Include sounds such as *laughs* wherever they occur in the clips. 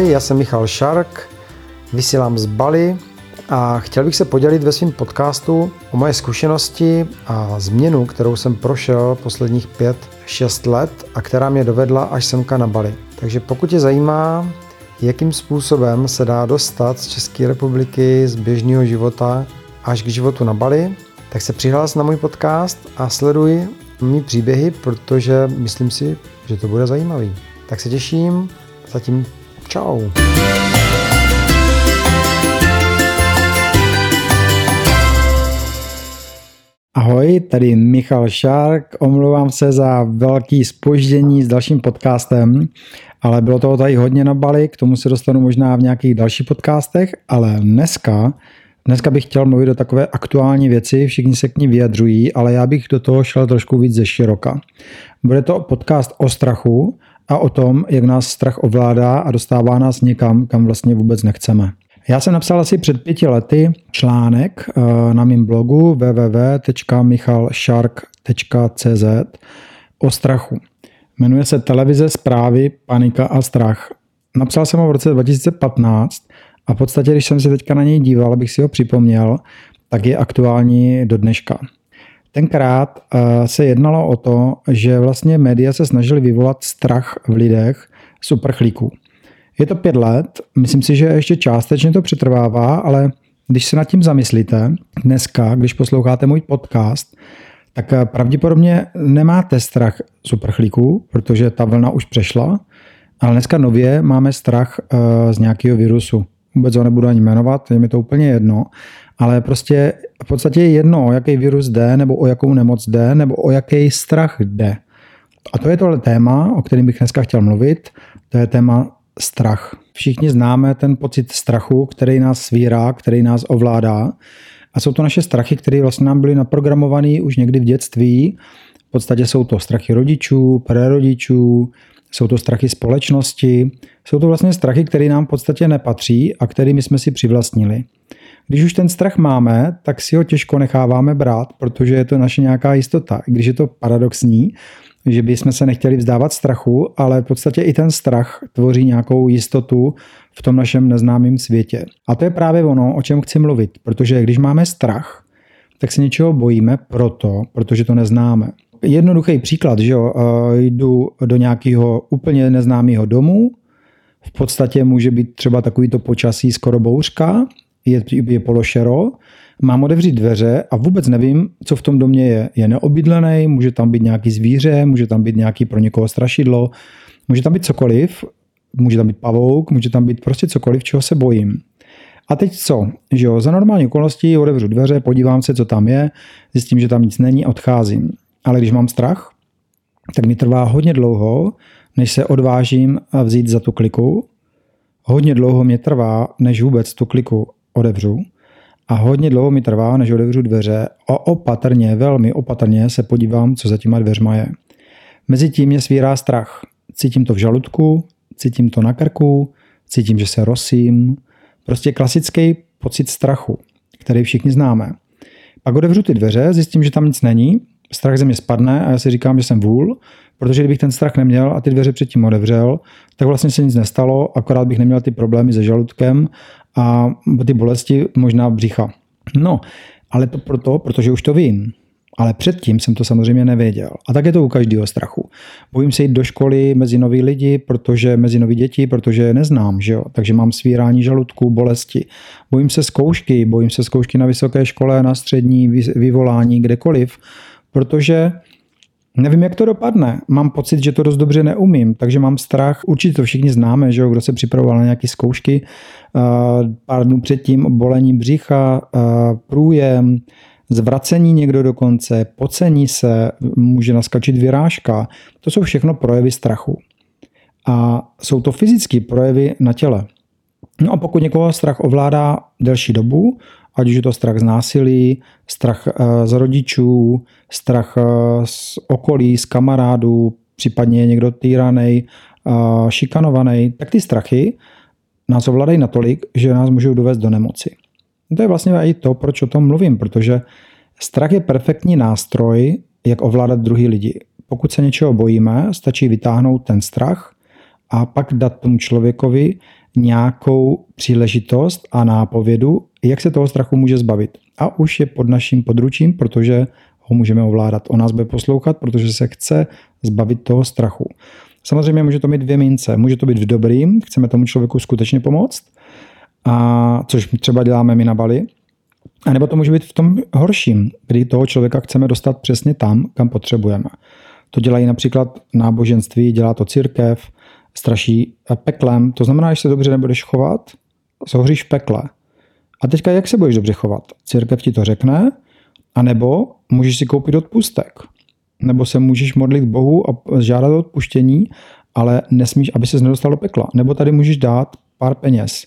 Ahoj, já jsem Michal Šark, vysílám z Bali a chtěl bych se podělit ve svém podcastu o moje zkušenosti a změnu, kterou jsem prošel posledních 5-6 let a která mě dovedla až semka na Bali. Takže pokud tě zajímá, jakým způsobem se dá dostat z České republiky, z běžného života až k životu na Bali, tak se přihlás na můj podcast a sleduj mý příběhy, protože myslím si, že to bude zajímavý. Tak se těším, zatím čau. Ahoj, tady Michal Šárk, omlouvám se za velký spoždění s dalším podcastem, ale bylo toho tady hodně na Bali, k tomu se dostanu možná v nějakých dalších podcastech, ale dneska Dneska bych chtěl mluvit o takové aktuální věci, všichni se k ní vyjadřují, ale já bych do toho šel trošku víc ze široka. Bude to podcast o strachu a o tom, jak nás strach ovládá a dostává nás někam, kam vlastně vůbec nechceme. Já jsem napsal asi před pěti lety článek eh, na mém blogu www.michalshark.cz o strachu. Jmenuje se Televize, zprávy, panika a strach. Napsal jsem ho v roce 2015 a v podstatě, když jsem se teďka na něj díval, abych si ho připomněl, tak je aktuální do dneška. Tenkrát eh, se jednalo o to, že vlastně média se snažili vyvolat strach v lidech z uprchlíků. Je to pět let, myslím si, že ještě částečně to přetrvává, ale když se nad tím zamyslíte, dneska, když posloucháte můj podcast, tak eh, pravděpodobně nemáte strach z uprchlíků, protože ta vlna už přešla, ale dneska nově máme strach eh, z nějakého virusu vůbec ho nebudu ani jmenovat, je mi to úplně jedno, ale prostě v podstatě je jedno, o jaký virus jde, nebo o jakou nemoc jde, nebo o jaký strach jde. A to je tohle téma, o kterém bych dneska chtěl mluvit, to je téma strach. Všichni známe ten pocit strachu, který nás svírá, který nás ovládá. A jsou to naše strachy, které vlastně nám byly naprogramované už někdy v dětství. V podstatě jsou to strachy rodičů, prarodičů, jsou to strachy společnosti, jsou to vlastně strachy, které nám v podstatě nepatří a kterými jsme si přivlastnili. Když už ten strach máme, tak si ho těžko necháváme brát, protože je to naše nějaká jistota. I když je to paradoxní, že bychom se nechtěli vzdávat strachu, ale v podstatě i ten strach tvoří nějakou jistotu v tom našem neznámém světě. A to je právě ono, o čem chci mluvit, protože když máme strach, tak se něčeho bojíme proto, protože to neznáme jednoduchý příklad, že jo, jdu do nějakého úplně neznámého domu, v podstatě může být třeba takovýto počasí skoro bouřka, je, je pološero, mám otevřít dveře a vůbec nevím, co v tom domě je. Je neobydlený, může tam být nějaký zvíře, může tam být nějaký pro někoho strašidlo, může tam být cokoliv, může tam být pavouk, může tam být prostě cokoliv, čeho se bojím. A teď co? Že jo, za normální okolností otevřu dveře, podívám se, co tam je, zjistím, že tam nic není, odcházím. Ale když mám strach, tak mi trvá hodně dlouho, než se odvážím vzít za tu kliku. Hodně dlouho mě trvá, než vůbec tu kliku odevřu. A hodně dlouho mi trvá, než otevřu dveře a opatrně, velmi opatrně se podívám, co za těma dveřma je. Mezitím mě svírá strach. Cítím to v žaludku, cítím to na krku, cítím, že se rosím. Prostě klasický pocit strachu, který všichni známe. Pak otevřu ty dveře, zjistím, že tam nic není strach ze mě spadne a já si říkám, že jsem vůl, protože kdybych ten strach neměl a ty dveře předtím otevřel, tak vlastně se nic nestalo, akorát bych neměl ty problémy se žaludkem a ty bolesti možná břicha. No, ale to proto, protože už to vím. Ale předtím jsem to samozřejmě nevěděl. A tak je to u každého strachu. Bojím se jít do školy mezi nový lidi, protože mezi nový děti, protože je neznám, že jo? takže mám svírání žaludku, bolesti. Bojím se zkoušky, bojím se zkoušky na vysoké škole, na střední, vyvolání, kdekoliv, protože Nevím, jak to dopadne. Mám pocit, že to dost dobře neumím, takže mám strach. Určitě to všichni známe, že jo, kdo se připravoval na nějaké zkoušky. Pár dnů předtím bolení břicha, průjem, zvracení někdo dokonce, pocení se, může naskačit vyrážka. To jsou všechno projevy strachu. A jsou to fyzické projevy na těle. No a pokud někoho strach ovládá delší dobu, ať už je to strach z násilí, strach eh, z rodičů, strach eh, z okolí, z kamarádů, případně je někdo týraný, eh, šikanovaný, tak ty strachy nás ovládají natolik, že nás můžou dovést do nemoci. To je vlastně i to, proč o tom mluvím, protože strach je perfektní nástroj, jak ovládat druhý lidi. Pokud se něčeho bojíme, stačí vytáhnout ten strach a pak dát tomu člověkovi nějakou příležitost a nápovědu, jak se toho strachu může zbavit. A už je pod naším područím, protože ho můžeme ovládat. On nás bude poslouchat, protože se chce zbavit toho strachu. Samozřejmě může to mít dvě mince. Může to být v dobrým, chceme tomu člověku skutečně pomoct, a což třeba děláme my na Bali, a nebo to může být v tom horším, kdy toho člověka chceme dostat přesně tam, kam potřebujeme. To dělají například náboženství, dělá to církev, straší peklem. To znamená, že se dobře nebudeš chovat, zohříš v pekle. A teďka jak se budeš dobře chovat? Církev ti to řekne, anebo můžeš si koupit odpustek. Nebo se můžeš modlit Bohu a žádat odpuštění, ale nesmíš, aby se nedostal do pekla. Nebo tady můžeš dát pár peněz.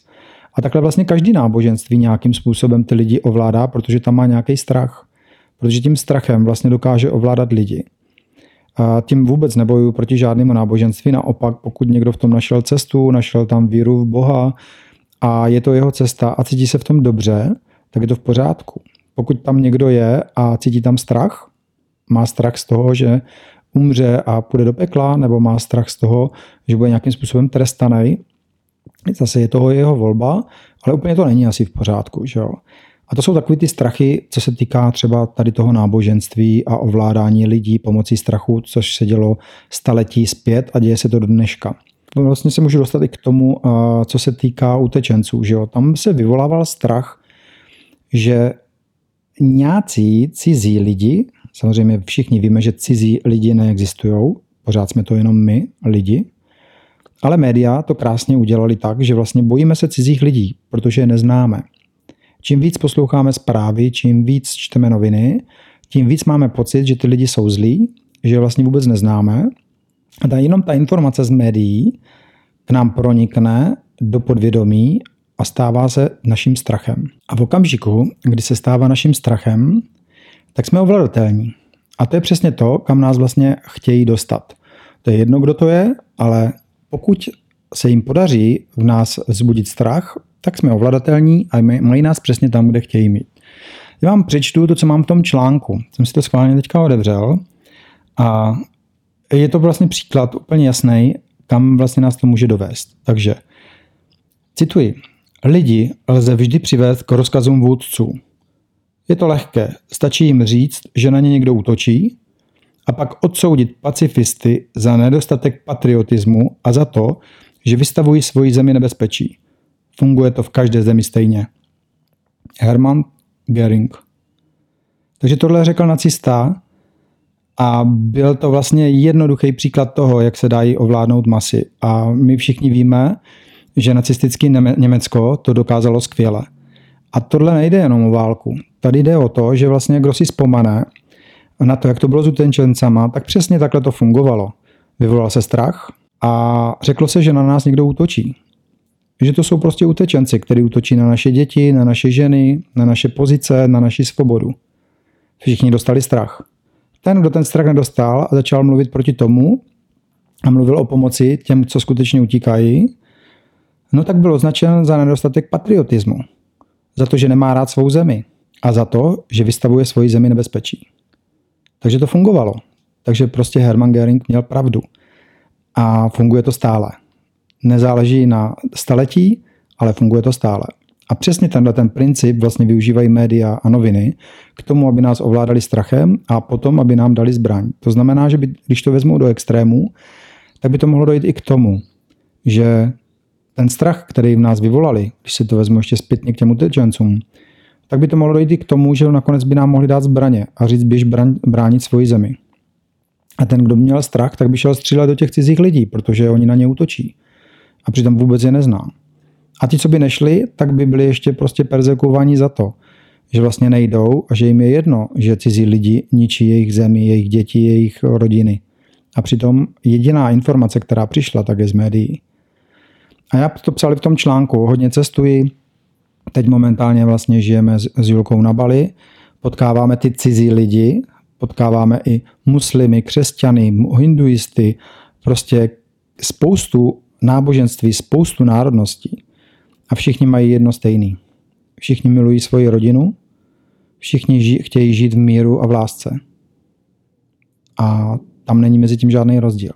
A takhle vlastně každý náboženství nějakým způsobem ty lidi ovládá, protože tam má nějaký strach. Protože tím strachem vlastně dokáže ovládat lidi. A tím vůbec nebojuju proti žádnému náboženství. Naopak, pokud někdo v tom našel cestu, našel tam víru v Boha a je to jeho cesta a cítí se v tom dobře, tak je to v pořádku. Pokud tam někdo je a cítí tam strach, má strach z toho, že umře a půjde do pekla, nebo má strach z toho, že bude nějakým způsobem trestaný, zase je toho jeho volba, ale úplně to není asi v pořádku. Že jo? A to jsou takové ty strachy, co se týká třeba tady toho náboženství a ovládání lidí pomocí strachu, což se dělo staletí zpět a děje se to do dneška. Vlastně se můžu dostat i k tomu, co se týká utečenců. Že jo? Tam se vyvolával strach, že nějací cizí lidi, samozřejmě všichni víme, že cizí lidi neexistují, pořád jsme to jenom my, lidi, ale média to krásně udělali tak, že vlastně bojíme se cizích lidí, protože je neznáme. Čím víc posloucháme zprávy, čím víc čteme noviny, tím víc máme pocit, že ty lidi jsou zlí, že vlastně vůbec neznáme. A ta, jenom ta informace z médií k nám pronikne do podvědomí a stává se naším strachem. A v okamžiku, kdy se stává naším strachem, tak jsme ovladatelní. A to je přesně to, kam nás vlastně chtějí dostat. To je jedno, kdo to je, ale pokud se jim podaří v nás vzbudit strach, tak jsme ovladatelní a mají nás přesně tam, kde chtějí mít. Já vám přečtu to, co mám v tom článku. Jsem si to schválně teďka odevřel a je to vlastně příklad úplně jasný, kam vlastně nás to může dovést. Takže cituji. Lidi lze vždy přivést k rozkazům vůdců. Je to lehké, stačí jim říct, že na ně někdo útočí a pak odsoudit pacifisty za nedostatek patriotismu a za to, že vystavují svoji zemi nebezpečí. Funguje to v každé zemi stejně. Hermann Göring. Takže tohle řekl nacista a byl to vlastně jednoduchý příklad toho, jak se dají ovládnout masy. A my všichni víme, že nacistický Německo to dokázalo skvěle. A tohle nejde jenom o válku. Tady jde o to, že vlastně kdo si vzpomane na to, jak to bylo s utenčencama, tak přesně takhle to fungovalo. Vyvolal se strach a řeklo se, že na nás někdo útočí. Že to jsou prostě utečenci, kteří útočí na naše děti, na naše ženy, na naše pozice, na naši svobodu. Všichni dostali strach. Ten, kdo ten strach nedostal a začal mluvit proti tomu a mluvil o pomoci těm, co skutečně utíkají, no tak byl označen za nedostatek patriotismu. Za to, že nemá rád svou zemi. A za to, že vystavuje svoji zemi nebezpečí. Takže to fungovalo. Takže prostě Hermann Göring měl pravdu. A funguje to stále. Nezáleží na staletí, ale funguje to stále. A přesně tenhle ten princip vlastně využívají média a noviny k tomu, aby nás ovládali strachem a potom, aby nám dali zbraň. To znamená, že by, když to vezmu do extrému, tak by to mohlo dojít i k tomu, že ten strach, který v nás vyvolali, když si to vezmu ještě zpětně k těm utečencům, tak by to mohlo dojít i k tomu, že nakonec by nám mohli dát zbraně a říct, běž bránit svoji zemi. A ten, kdo měl strach, tak by šel střílet do těch cizích lidí, protože oni na ně útočí. A přitom vůbec je nezná. A ti, co by nešli, tak by byli ještě prostě persekovaní za to, že vlastně nejdou a že jim je jedno, že cizí lidi ničí jejich zemi, jejich děti, jejich rodiny. A přitom jediná informace, která přišla, tak je z médií. A já to psali v tom článku, hodně cestuji, teď momentálně vlastně žijeme s Julkou na Bali, potkáváme ty cizí lidi, potkáváme i muslimy, křesťany, hinduisty, prostě spoustu náboženství, spoustu národností. A všichni mají jedno stejný. Všichni milují svoji rodinu, všichni ži- chtějí žít v míru a v lásce. A tam není mezi tím žádný rozdíl.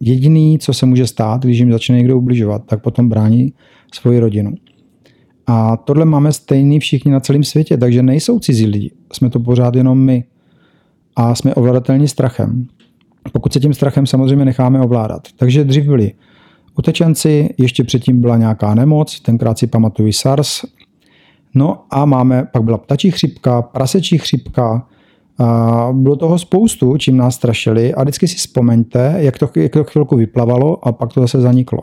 jediný, co se může stát, když jim začne někdo ubližovat, tak potom brání svoji rodinu. A tohle máme stejný všichni na celém světě, takže nejsou cizí lidi. Jsme to pořád jenom my. A jsme ovladatelní strachem. Pokud se tím strachem samozřejmě necháme ovládat. Takže dřív byli utečenci, ještě předtím byla nějaká nemoc, tenkrát si pamatuju SARS. No a máme, pak byla ptačí chřipka, prasečí chřipka, a bylo toho spoustu, čím nás strašili a vždycky si vzpomeňte, jak to, jak to chvilku vyplavalo a pak to zase zaniklo.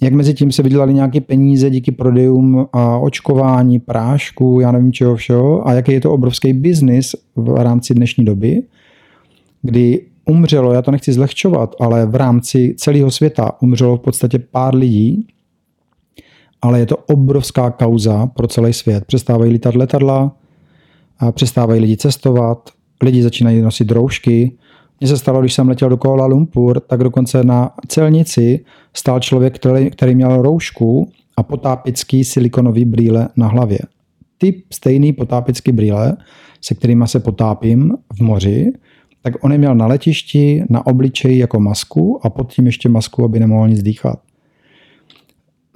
Jak mezi tím se vydělali nějaké peníze díky prodejům a očkování, prášku, já nevím čeho všeho a jaký je to obrovský biznis v rámci dnešní doby, kdy umřelo, já to nechci zlehčovat, ale v rámci celého světa umřelo v podstatě pár lidí, ale je to obrovská kauza pro celý svět. Přestávají lítat letadla, přestávají lidi cestovat, lidi začínají nosit roušky. Mně se stalo, když jsem letěl do Kuala Lumpur, tak dokonce na celnici stál člověk, který, který měl roušku a potápický silikonový brýle na hlavě. Ty stejný potápický brýle, se kterými se potápím v moři, tak on je měl na letišti, na obličeji jako masku a pod tím ještě masku, aby nemohl nic dýchat.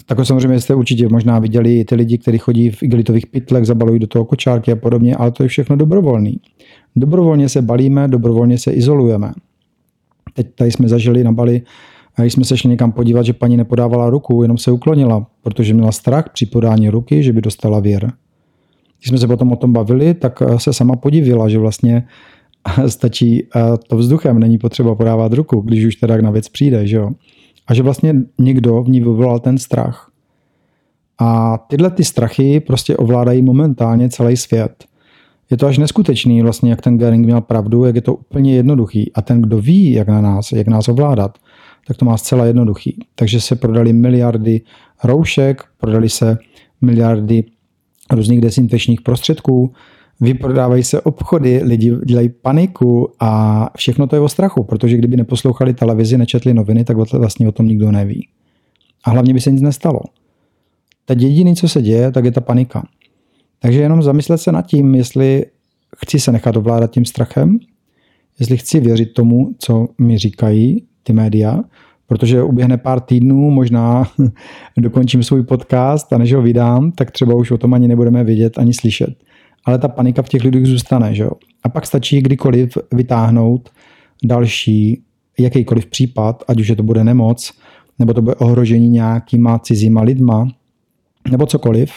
Tak samozřejmě jste určitě možná viděli ty lidi, kteří chodí v igelitových pytlech, zabalují do toho kočárky a podobně, ale to je všechno dobrovolný. Dobrovolně se balíme, dobrovolně se izolujeme. Teď tady jsme zažili na Bali, a když jsme se šli někam podívat, že paní nepodávala ruku, jenom se uklonila, protože měla strach při podání ruky, že by dostala věr. Když jsme se potom o tom bavili, tak se sama podivila, že vlastně *laughs* stačí to vzduchem, není potřeba podávat ruku, když už teda na věc přijde, že jo. A že vlastně někdo v ní vyvolal ten strach. A tyhle ty strachy prostě ovládají momentálně celý svět. Je to až neskutečný vlastně, jak ten Gering měl pravdu, jak je to úplně jednoduchý. A ten, kdo ví, jak na nás, jak nás ovládat, tak to má zcela jednoduchý. Takže se prodali miliardy roušek, prodali se miliardy různých desinfekčních prostředků, vyprodávají se obchody, lidi dělají paniku a všechno to je o strachu, protože kdyby neposlouchali televizi, nečetli noviny, tak vlastně o tom nikdo neví. A hlavně by se nic nestalo. Teď jediné, co se děje, tak je ta panika. Takže jenom zamyslet se nad tím, jestli chci se nechat ovládat tím strachem, jestli chci věřit tomu, co mi říkají ty média, protože uběhne pár týdnů, možná *laughs* dokončím svůj podcast a než ho vydám, tak třeba už o tom ani nebudeme vědět ani slyšet ale ta panika v těch lidech zůstane. Že jo? A pak stačí kdykoliv vytáhnout další jakýkoliv případ, ať už je to bude nemoc, nebo to bude ohrožení nějakýma cizíma lidma, nebo cokoliv,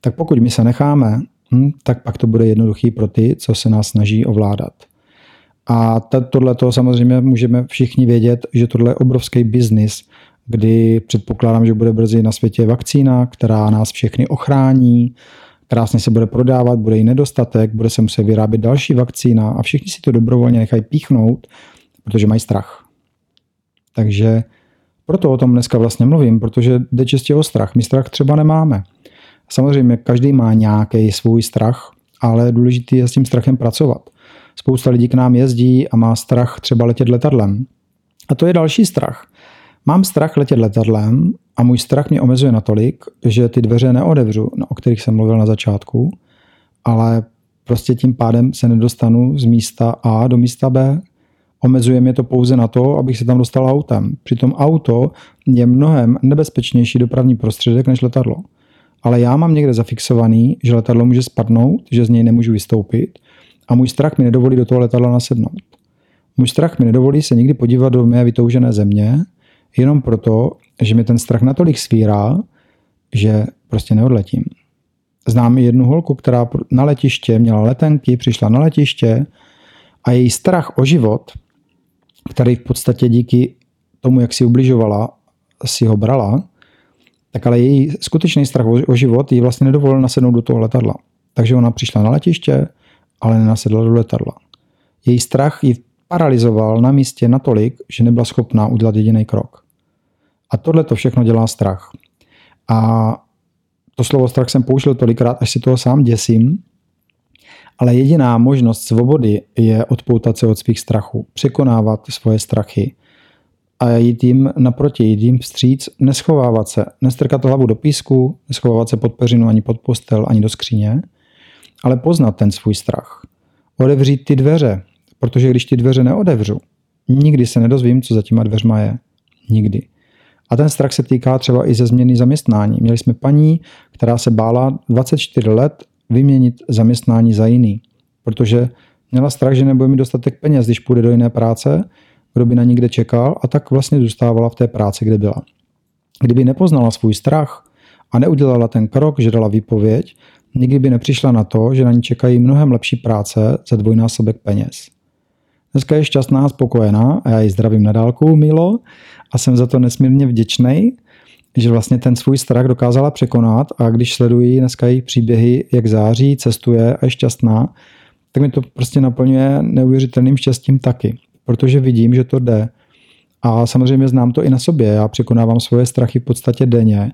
tak pokud my se necháme, hm, tak pak to bude jednoduchý pro ty, co se nás snaží ovládat. A tohle to samozřejmě můžeme všichni vědět, že tohle je obrovský biznis, kdy předpokládám, že bude brzy na světě vakcína, která nás všechny ochrání, krásně se bude prodávat, bude jí nedostatek, bude se muset vyrábět další vakcína a všichni si to dobrovolně nechají píchnout, protože mají strach. Takže proto o tom dneska vlastně mluvím, protože jde čistě o strach. My strach třeba nemáme. Samozřejmě každý má nějaký svůj strach, ale důležité je s tím strachem pracovat. Spousta lidí k nám jezdí a má strach třeba letět letadlem. A to je další strach. Mám strach letět letadlem a můj strach mě omezuje natolik, že ty dveře neodevřu, no, o kterých jsem mluvil na začátku, ale prostě tím pádem se nedostanu z místa A do místa B. Omezuje mě to pouze na to, abych se tam dostal autem. Přitom auto je mnohem nebezpečnější dopravní prostředek než letadlo. Ale já mám někde zafixovaný, že letadlo může spadnout, že z něj nemůžu vystoupit a můj strach mi nedovolí do toho letadla nasednout. Můj strach mi nedovolí se nikdy podívat do mé vytoužené země, jenom proto, že mi ten strach natolik svírá, že prostě neodletím. Znám jednu holku, která na letiště měla letenky, přišla na letiště a její strach o život, který v podstatě díky tomu, jak si ubližovala, si ho brala, tak ale její skutečný strach o život jí vlastně nedovolil nasednout do toho letadla. Takže ona přišla na letiště, ale nenasedla do letadla. Její strach ji paralizoval na místě natolik, že nebyla schopná udělat jediný krok. A tohle to všechno dělá strach. A to slovo strach jsem použil tolikrát, až si toho sám děsím, ale jediná možnost svobody je odpoutat se od svých strachů, překonávat svoje strachy a jít jim naproti, jít jim vstříc, neschovávat se, nestrkat hlavu do písku, neschovávat se pod peřinu ani pod postel, ani do skříně, ale poznat ten svůj strach. Odevřít ty dveře, protože když ty dveře neodevřu, Nikdy se nedozvím, co za těma dveřma je. Nikdy. A ten strach se týká třeba i ze změny zaměstnání. Měli jsme paní, která se bála 24 let vyměnit zaměstnání za jiný, protože měla strach, že nebude mít dostatek peněz, když půjde do jiné práce, kdo by na ní kde čekal a tak vlastně zůstávala v té práci, kde byla. Kdyby nepoznala svůj strach a neudělala ten krok, že dala výpověď, nikdy by nepřišla na to, že na ní čekají mnohem lepší práce za dvojnásobek peněz. Dneska je šťastná spokojená a já ji zdravím na dálku, Milo, a jsem za to nesmírně vděčný, že vlastně ten svůj strach dokázala překonat a když sleduji dneska její příběhy, jak září, cestuje a je šťastná, tak mi to prostě naplňuje neuvěřitelným štěstím taky, protože vidím, že to jde. A samozřejmě znám to i na sobě. Já překonávám svoje strachy v podstatě denně.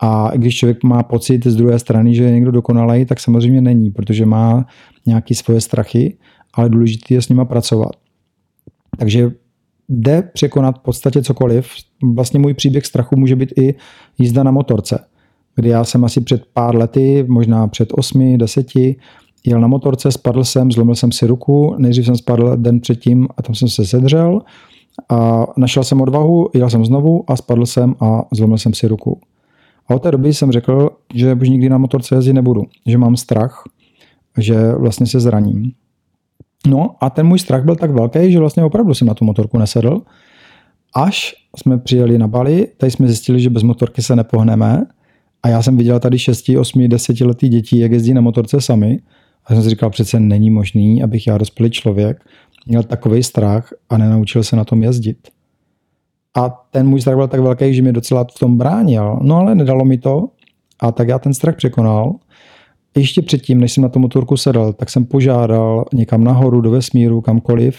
A když člověk má pocit z druhé strany, že je někdo dokonalý, tak samozřejmě není, protože má nějaké svoje strachy, ale důležité je s nima pracovat. Takže jde překonat v podstatě cokoliv. Vlastně můj příběh strachu může být i jízda na motorce, kdy já jsem asi před pár lety, možná před osmi, deseti, jel na motorce, spadl jsem, zlomil jsem si ruku, nejdřív jsem spadl den předtím a tam jsem se sedřel a našel jsem odvahu, jel jsem znovu a spadl jsem a zlomil jsem si ruku. A od té doby jsem řekl, že už nikdy na motorce jezdit nebudu, že mám strach, že vlastně se zraním. No a ten můj strach byl tak velký, že vlastně opravdu jsem na tu motorku nesedl. Až jsme přijeli na Bali, tady jsme zjistili, že bez motorky se nepohneme. A já jsem viděl tady 6, 8, 10 letý děti, jak jezdí na motorce sami. A jsem si říkal, přece není možný, abych já dospělý člověk měl takový strach a nenaučil se na tom jezdit. A ten můj strach byl tak velký, že mě docela v tom bránil. No ale nedalo mi to. A tak já ten strach překonal ještě předtím, než jsem na tu motorku sedl, tak jsem požádal někam nahoru, do vesmíru, kamkoliv,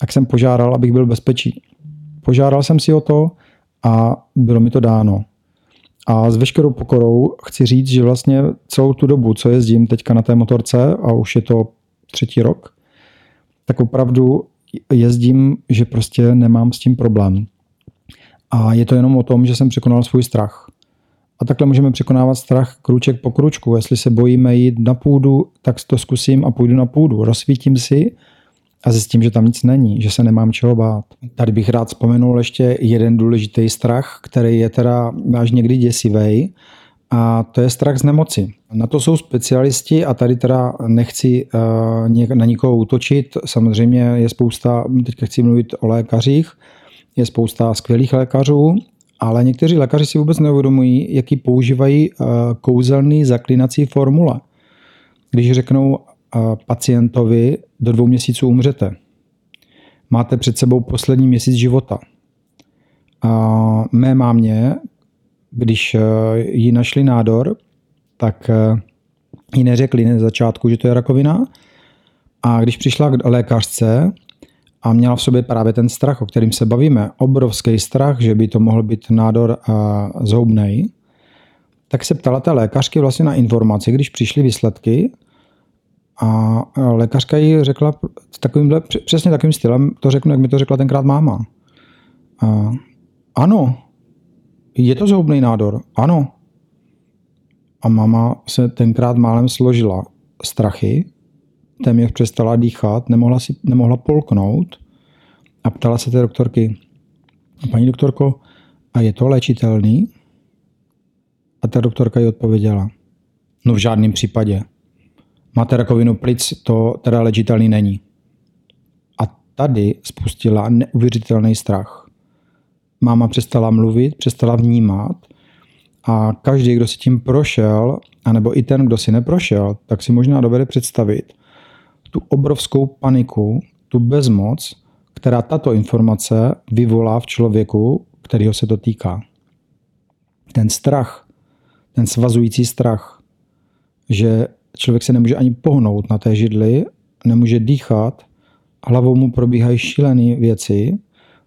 tak jsem požádal, abych byl bezpečí. Požádal jsem si o to a bylo mi to dáno. A s veškerou pokorou chci říct, že vlastně celou tu dobu, co jezdím teďka na té motorce, a už je to třetí rok, tak opravdu jezdím, že prostě nemám s tím problém. A je to jenom o tom, že jsem překonal svůj strach. A takhle můžeme překonávat strach kruček po kručku. Jestli se bojíme jít na půdu, tak to zkusím a půjdu na půdu. Rozsvítím si a zjistím, že tam nic není, že se nemám čeho bát. Tady bych rád vzpomenul ještě jeden důležitý strach, který je teda až někdy děsivý, a to je strach z nemoci. Na to jsou specialisti a tady teda nechci uh, na nikoho útočit. Samozřejmě je spousta, teď chci mluvit o lékařích, je spousta skvělých lékařů, ale někteří lékaři si vůbec neuvědomují, jaký používají eh, kouzelný zaklinací formule. Když řeknou eh, pacientovi, do dvou měsíců umřete. Máte před sebou poslední měsíc života. A mé mámě, když eh, jí našli nádor, tak jí neřekli na začátku, že to je rakovina. A když přišla k lékařce, a měla v sobě právě ten strach, o kterým se bavíme, obrovský strach, že by to mohl být nádor zhoubný, tak se ptala té lékařky vlastně na informaci, když přišly výsledky a lékařka jí řekla takovýmhle, přesně takovým stylem, to řeknu, jak mi to řekla tenkrát máma. A, ano, je to zhoubný nádor, ano. A máma se tenkrát málem složila strachy, téměř přestala dýchat, nemohla, si, nemohla polknout a ptala se té doktorky, paní doktorko, a je to léčitelný? A ta doktorka jí odpověděla, no v žádném případě. Máte rakovinu plic, to teda léčitelný není. A tady spustila neuvěřitelný strach. Máma přestala mluvit, přestala vnímat a každý, kdo si tím prošel, anebo i ten, kdo si neprošel, tak si možná dovede představit, tu obrovskou paniku, tu bezmoc, která tato informace vyvolá v člověku, kterého se to týká. Ten strach, ten svazující strach, že člověk se nemůže ani pohnout na té židli, nemůže dýchat, hlavou mu probíhají šílené věci.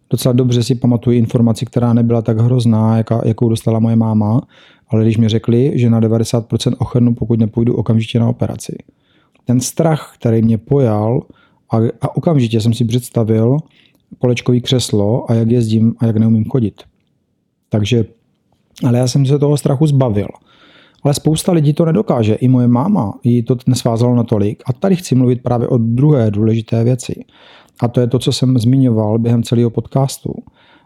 Docela dobře si pamatuju informaci, která nebyla tak hrozná, jaká, jakou dostala moje máma, ale když mi řekli, že na 90% ochrnu, pokud nepůjdu okamžitě na operaci ten strach, který mě pojal a, a okamžitě jsem si představil kolečkový křeslo a jak jezdím a jak neumím chodit. Takže, ale já jsem se toho strachu zbavil. Ale spousta lidí to nedokáže. I moje máma jí to nesvázalo natolik. A tady chci mluvit právě o druhé důležité věci. A to je to, co jsem zmiňoval během celého podcastu.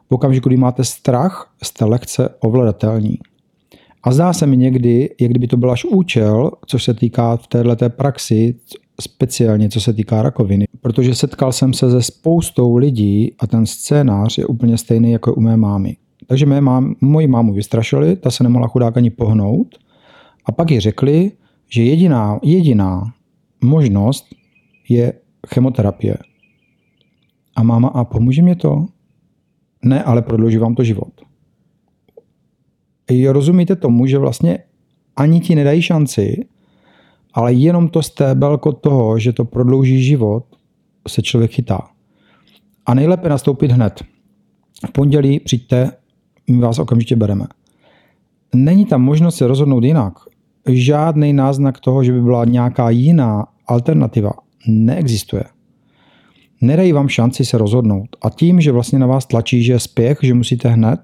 V okamžiku, kdy máte strach, jste lehce ovladatelní. A zdá se mi někdy, jak kdyby to byl až účel, což se týká v této praxi, speciálně co se týká rakoviny. Protože setkal jsem se se spoustou lidí a ten scénář je úplně stejný jako u mé mámy. Takže mé mám, moji mámu vystrašili, ta se nemohla chudák ani pohnout. A pak ji řekli, že jediná, jediná možnost je chemoterapie. A máma, a pomůže mě to? Ne, ale prodlouží vám to život. Rozumíte tomu, že vlastně ani ti nedají šanci, ale jenom to stébelko toho, že to prodlouží život, se člověk chytá. A nejlépe nastoupit hned. V pondělí přijďte, my vás okamžitě bereme. Není tam možnost se rozhodnout jinak. Žádný náznak toho, že by byla nějaká jiná alternativa, neexistuje. Nedají vám šanci se rozhodnout. A tím, že vlastně na vás tlačí, že je spěch, že musíte hned,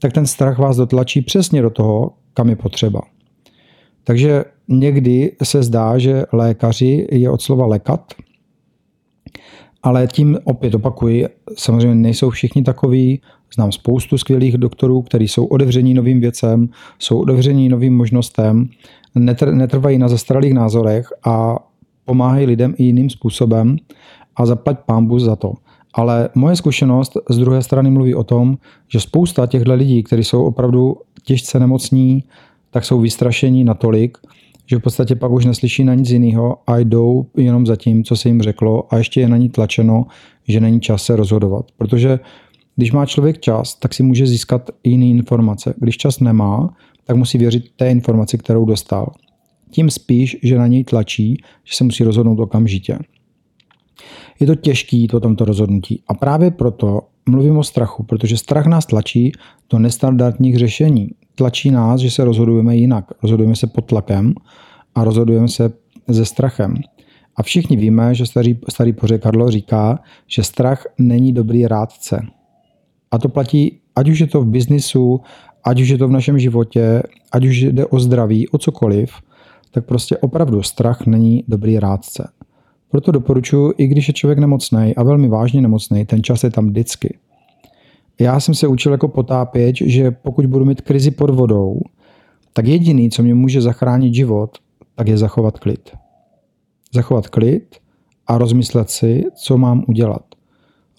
tak ten strach vás dotlačí přesně do toho, kam je potřeba. Takže někdy se zdá, že lékaři je od slova lekat, ale tím opět opakuji, samozřejmě nejsou všichni takový. Znám spoustu skvělých doktorů, kteří jsou otevření novým věcem, jsou otevření novým možnostem, netr- netrvají na zastaralých názorech a pomáhají lidem i jiným způsobem a zaplať pámbu za to. Ale moje zkušenost z druhé strany mluví o tom, že spousta těchto lidí, kteří jsou opravdu těžce nemocní, tak jsou vystrašení natolik, že v podstatě pak už neslyší na nic jiného a jdou jenom za tím, co se jim řeklo a ještě je na ní tlačeno, že není čas se rozhodovat. Protože když má člověk čas, tak si může získat jiné informace. Když čas nemá, tak musí věřit té informaci, kterou dostal. Tím spíš, že na něj tlačí, že se musí rozhodnout okamžitě. Je to těžký to tomto rozhodnutí a právě proto mluvím o strachu, protože strach nás tlačí do nestandardních řešení. Tlačí nás, že se rozhodujeme jinak. Rozhodujeme se pod tlakem a rozhodujeme se ze strachem. A všichni víme, že starý, starý pořekadlo říká, že strach není dobrý rádce. A to platí, ať už je to v biznisu, ať už je to v našem životě, ať už jde o zdraví, o cokoliv, tak prostě opravdu strach není dobrý rádce. Proto doporučuji, i když je člověk nemocný a velmi vážně nemocný, ten čas je tam vždycky. Já jsem se učil jako potápěč, že pokud budu mít krizi pod vodou, tak jediný, co mě může zachránit život, tak je zachovat klid. Zachovat klid a rozmyslet si, co mám udělat.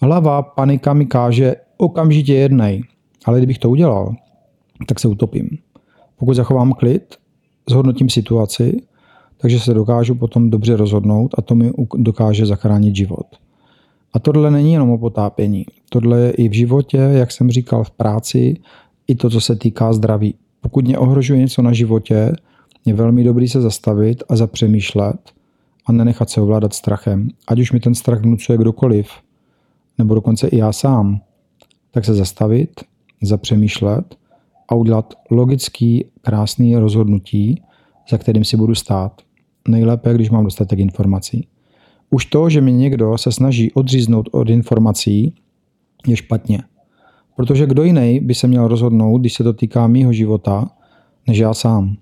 Hlava, panika mi káže okamžitě jednej, ale kdybych to udělal, tak se utopím. Pokud zachovám klid, zhodnotím situaci, takže se dokážu potom dobře rozhodnout a to mi dokáže zachránit život. A tohle není jenom o potápění. Tohle je i v životě, jak jsem říkal, v práci, i to, co se týká zdraví. Pokud mě ohrožuje něco na životě, je velmi dobrý se zastavit a zapřemýšlet a nenechat se ovládat strachem. Ať už mi ten strach vnucuje kdokoliv, nebo dokonce i já sám, tak se zastavit, zapřemýšlet a udělat logický, krásný rozhodnutí, za kterým si budu stát. Nejlépe, když mám dostatek informací. Už to, že mi někdo se snaží odříznout od informací, je špatně. Protože kdo jiný by se měl rozhodnout, když se to týká mýho života, než já sám.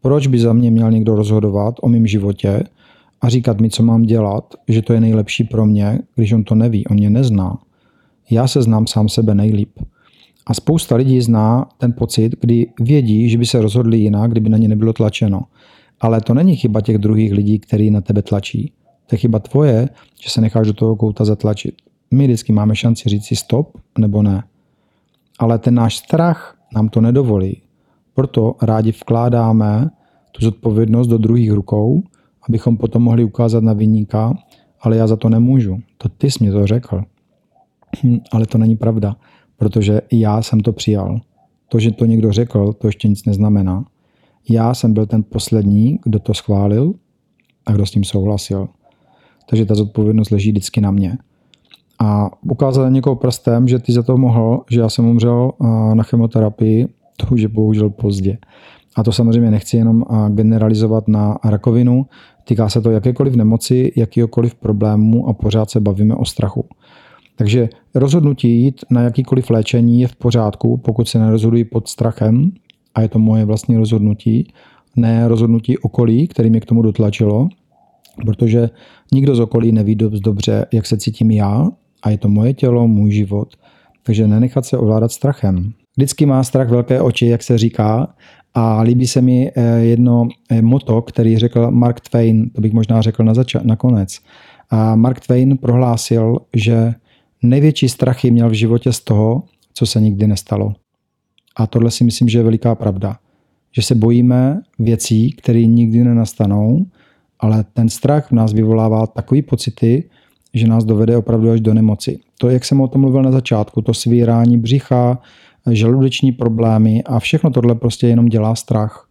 Proč by za mě měl někdo rozhodovat o mém životě a říkat mi, co mám dělat, že to je nejlepší pro mě, když on to neví, on mě nezná. Já se znám sám sebe nejlíp. A spousta lidí zná ten pocit, kdy vědí, že by se rozhodli jinak, kdyby na ně nebylo tlačeno. Ale to není chyba těch druhých lidí, který na tebe tlačí. To je chyba tvoje, že se necháš do toho kouta zatlačit. My vždycky máme šanci říct si stop nebo ne. Ale ten náš strach nám to nedovolí. Proto rádi vkládáme tu zodpovědnost do druhých rukou, abychom potom mohli ukázat na vyníka, ale já za to nemůžu. To ty jsi mě to řekl. *clears throat* Ale to není pravda, protože já jsem to přijal. To, že to někdo řekl, to ještě nic neznamená. Já jsem byl ten poslední, kdo to schválil a kdo s tím souhlasil. Takže ta zodpovědnost leží vždycky na mě. A ukázat někoho prstem, že ty za to mohl, že já jsem umřel na chemoterapii, to už je bohužel pozdě. A to samozřejmě nechci jenom generalizovat na rakovinu, týká se to jakékoliv nemoci, jakýkoliv problému a pořád se bavíme o strachu. Takže rozhodnutí jít na jakýkoliv léčení je v pořádku, pokud se nerozhodují pod strachem, a je to moje vlastní rozhodnutí, ne rozhodnutí okolí, který mě k tomu dotlačilo, protože Nikdo z okolí neví dost dobře, jak se cítím já a je to moje tělo, můj život. Takže nenechat se ovládat strachem. Vždycky má strach velké oči, jak se říká, a líbí se mi eh, jedno eh, moto, který řekl Mark Twain, to bych možná řekl na zača- nakonec. A Mark Twain prohlásil, že největší strachy měl v životě z toho, co se nikdy nestalo. A tohle si myslím, že je veliká pravda. Že se bojíme věcí, které nikdy nenastanou, ale ten strach v nás vyvolává takové pocity, že nás dovede opravdu až do nemoci. To, jak jsem o tom mluvil na začátku, to svírání břicha, žaludeční problémy a všechno tohle prostě jenom dělá strach.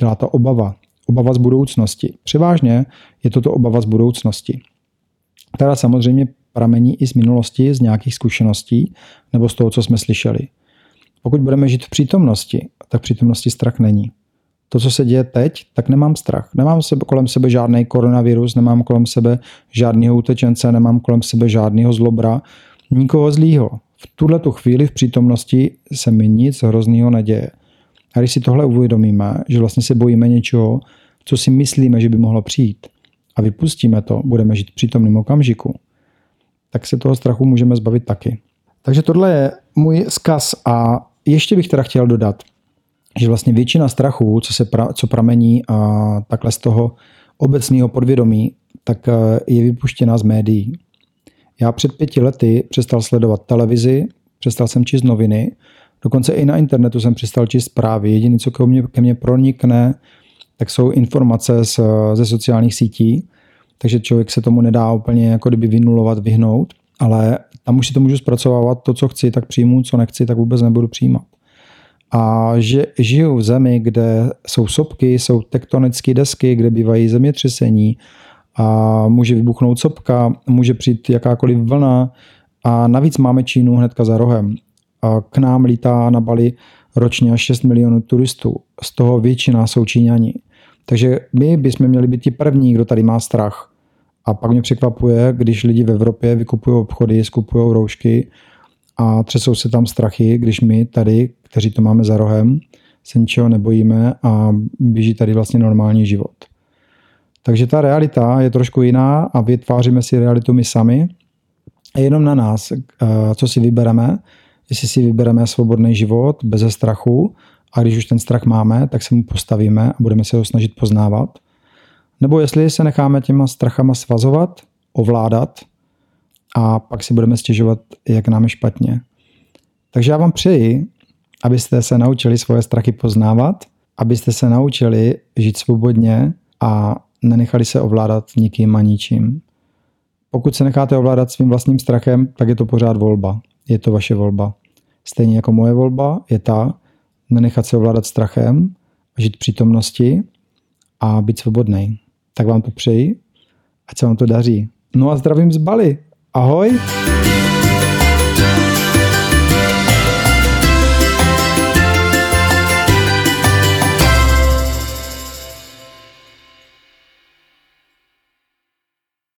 Dělá to obava. Obava z budoucnosti. Převážně je toto obava z budoucnosti. Která samozřejmě pramení i z minulosti, z nějakých zkušeností nebo z toho, co jsme slyšeli. Pokud budeme žít v přítomnosti, tak přítomnosti strach není. To, co se děje teď, tak nemám strach. Nemám sebe, kolem sebe žádný koronavirus, nemám kolem sebe žádného utečence, nemám kolem sebe žádného zlobra, nikoho zlýho. V tuhle tu chvíli v přítomnosti se mi nic hrozného neděje. A když si tohle uvědomíme, že vlastně se bojíme něčeho, co si myslíme, že by mohlo přijít, a vypustíme to, budeme žít v přítomném okamžiku, tak se toho strachu můžeme zbavit taky. Takže tohle je můj zkaz a ještě bych teda chtěl dodat, že vlastně většina strachů, co, se pra, co pramení a takhle z toho obecného podvědomí, tak eh, je vypuštěna z médií. Já před pěti lety přestal sledovat televizi, přestal jsem číst noviny, dokonce i na internetu jsem přestal číst zprávy. Jediné, co ke mně, ke mně pronikne, tak jsou informace z, ze sociálních sítí, takže člověk se tomu nedá úplně jako kdyby vynulovat, vyhnout, ale tam už si to můžu zpracovávat, to, co chci, tak přijmu, co nechci, tak vůbec nebudu přijímat. A že žiju v zemi, kde jsou sopky, jsou tektonické desky, kde bývají zemětřesení, a může vybuchnout sopka, může přijít jakákoliv vlna a navíc máme Čínu hnedka za rohem. A k nám lítá na Bali ročně až 6 milionů turistů, z toho většina jsou Číňani. Takže my bychom měli být ti první, kdo tady má strach. A pak mě překvapuje, když lidi v Evropě vykupují obchody, skupují roušky a třesou se tam strachy, když my tady, kteří to máme za rohem, se ničeho nebojíme a běží tady vlastně normální život. Takže ta realita je trošku jiná a vytváříme si realitu my sami. Je jenom na nás, eh, co si vybereme. Jestli si vybereme svobodný život bez strachu a když už ten strach máme, tak se mu postavíme a budeme se ho snažit poznávat. Nebo jestli se necháme těma strachama svazovat, ovládat a pak si budeme stěžovat, jak nám je špatně. Takže já vám přeji, abyste se naučili svoje strachy poznávat, abyste se naučili žít svobodně a nenechali se ovládat nikým a ničím. Pokud se necháte ovládat svým vlastním strachem, tak je to pořád volba. Je to vaše volba. Stejně jako moje volba je ta, nenechat se ovládat strachem, žít přítomnosti a být svobodný. Tak vám to přeji, ať se vám to daří. No a zdravím z Bali. Ahoj!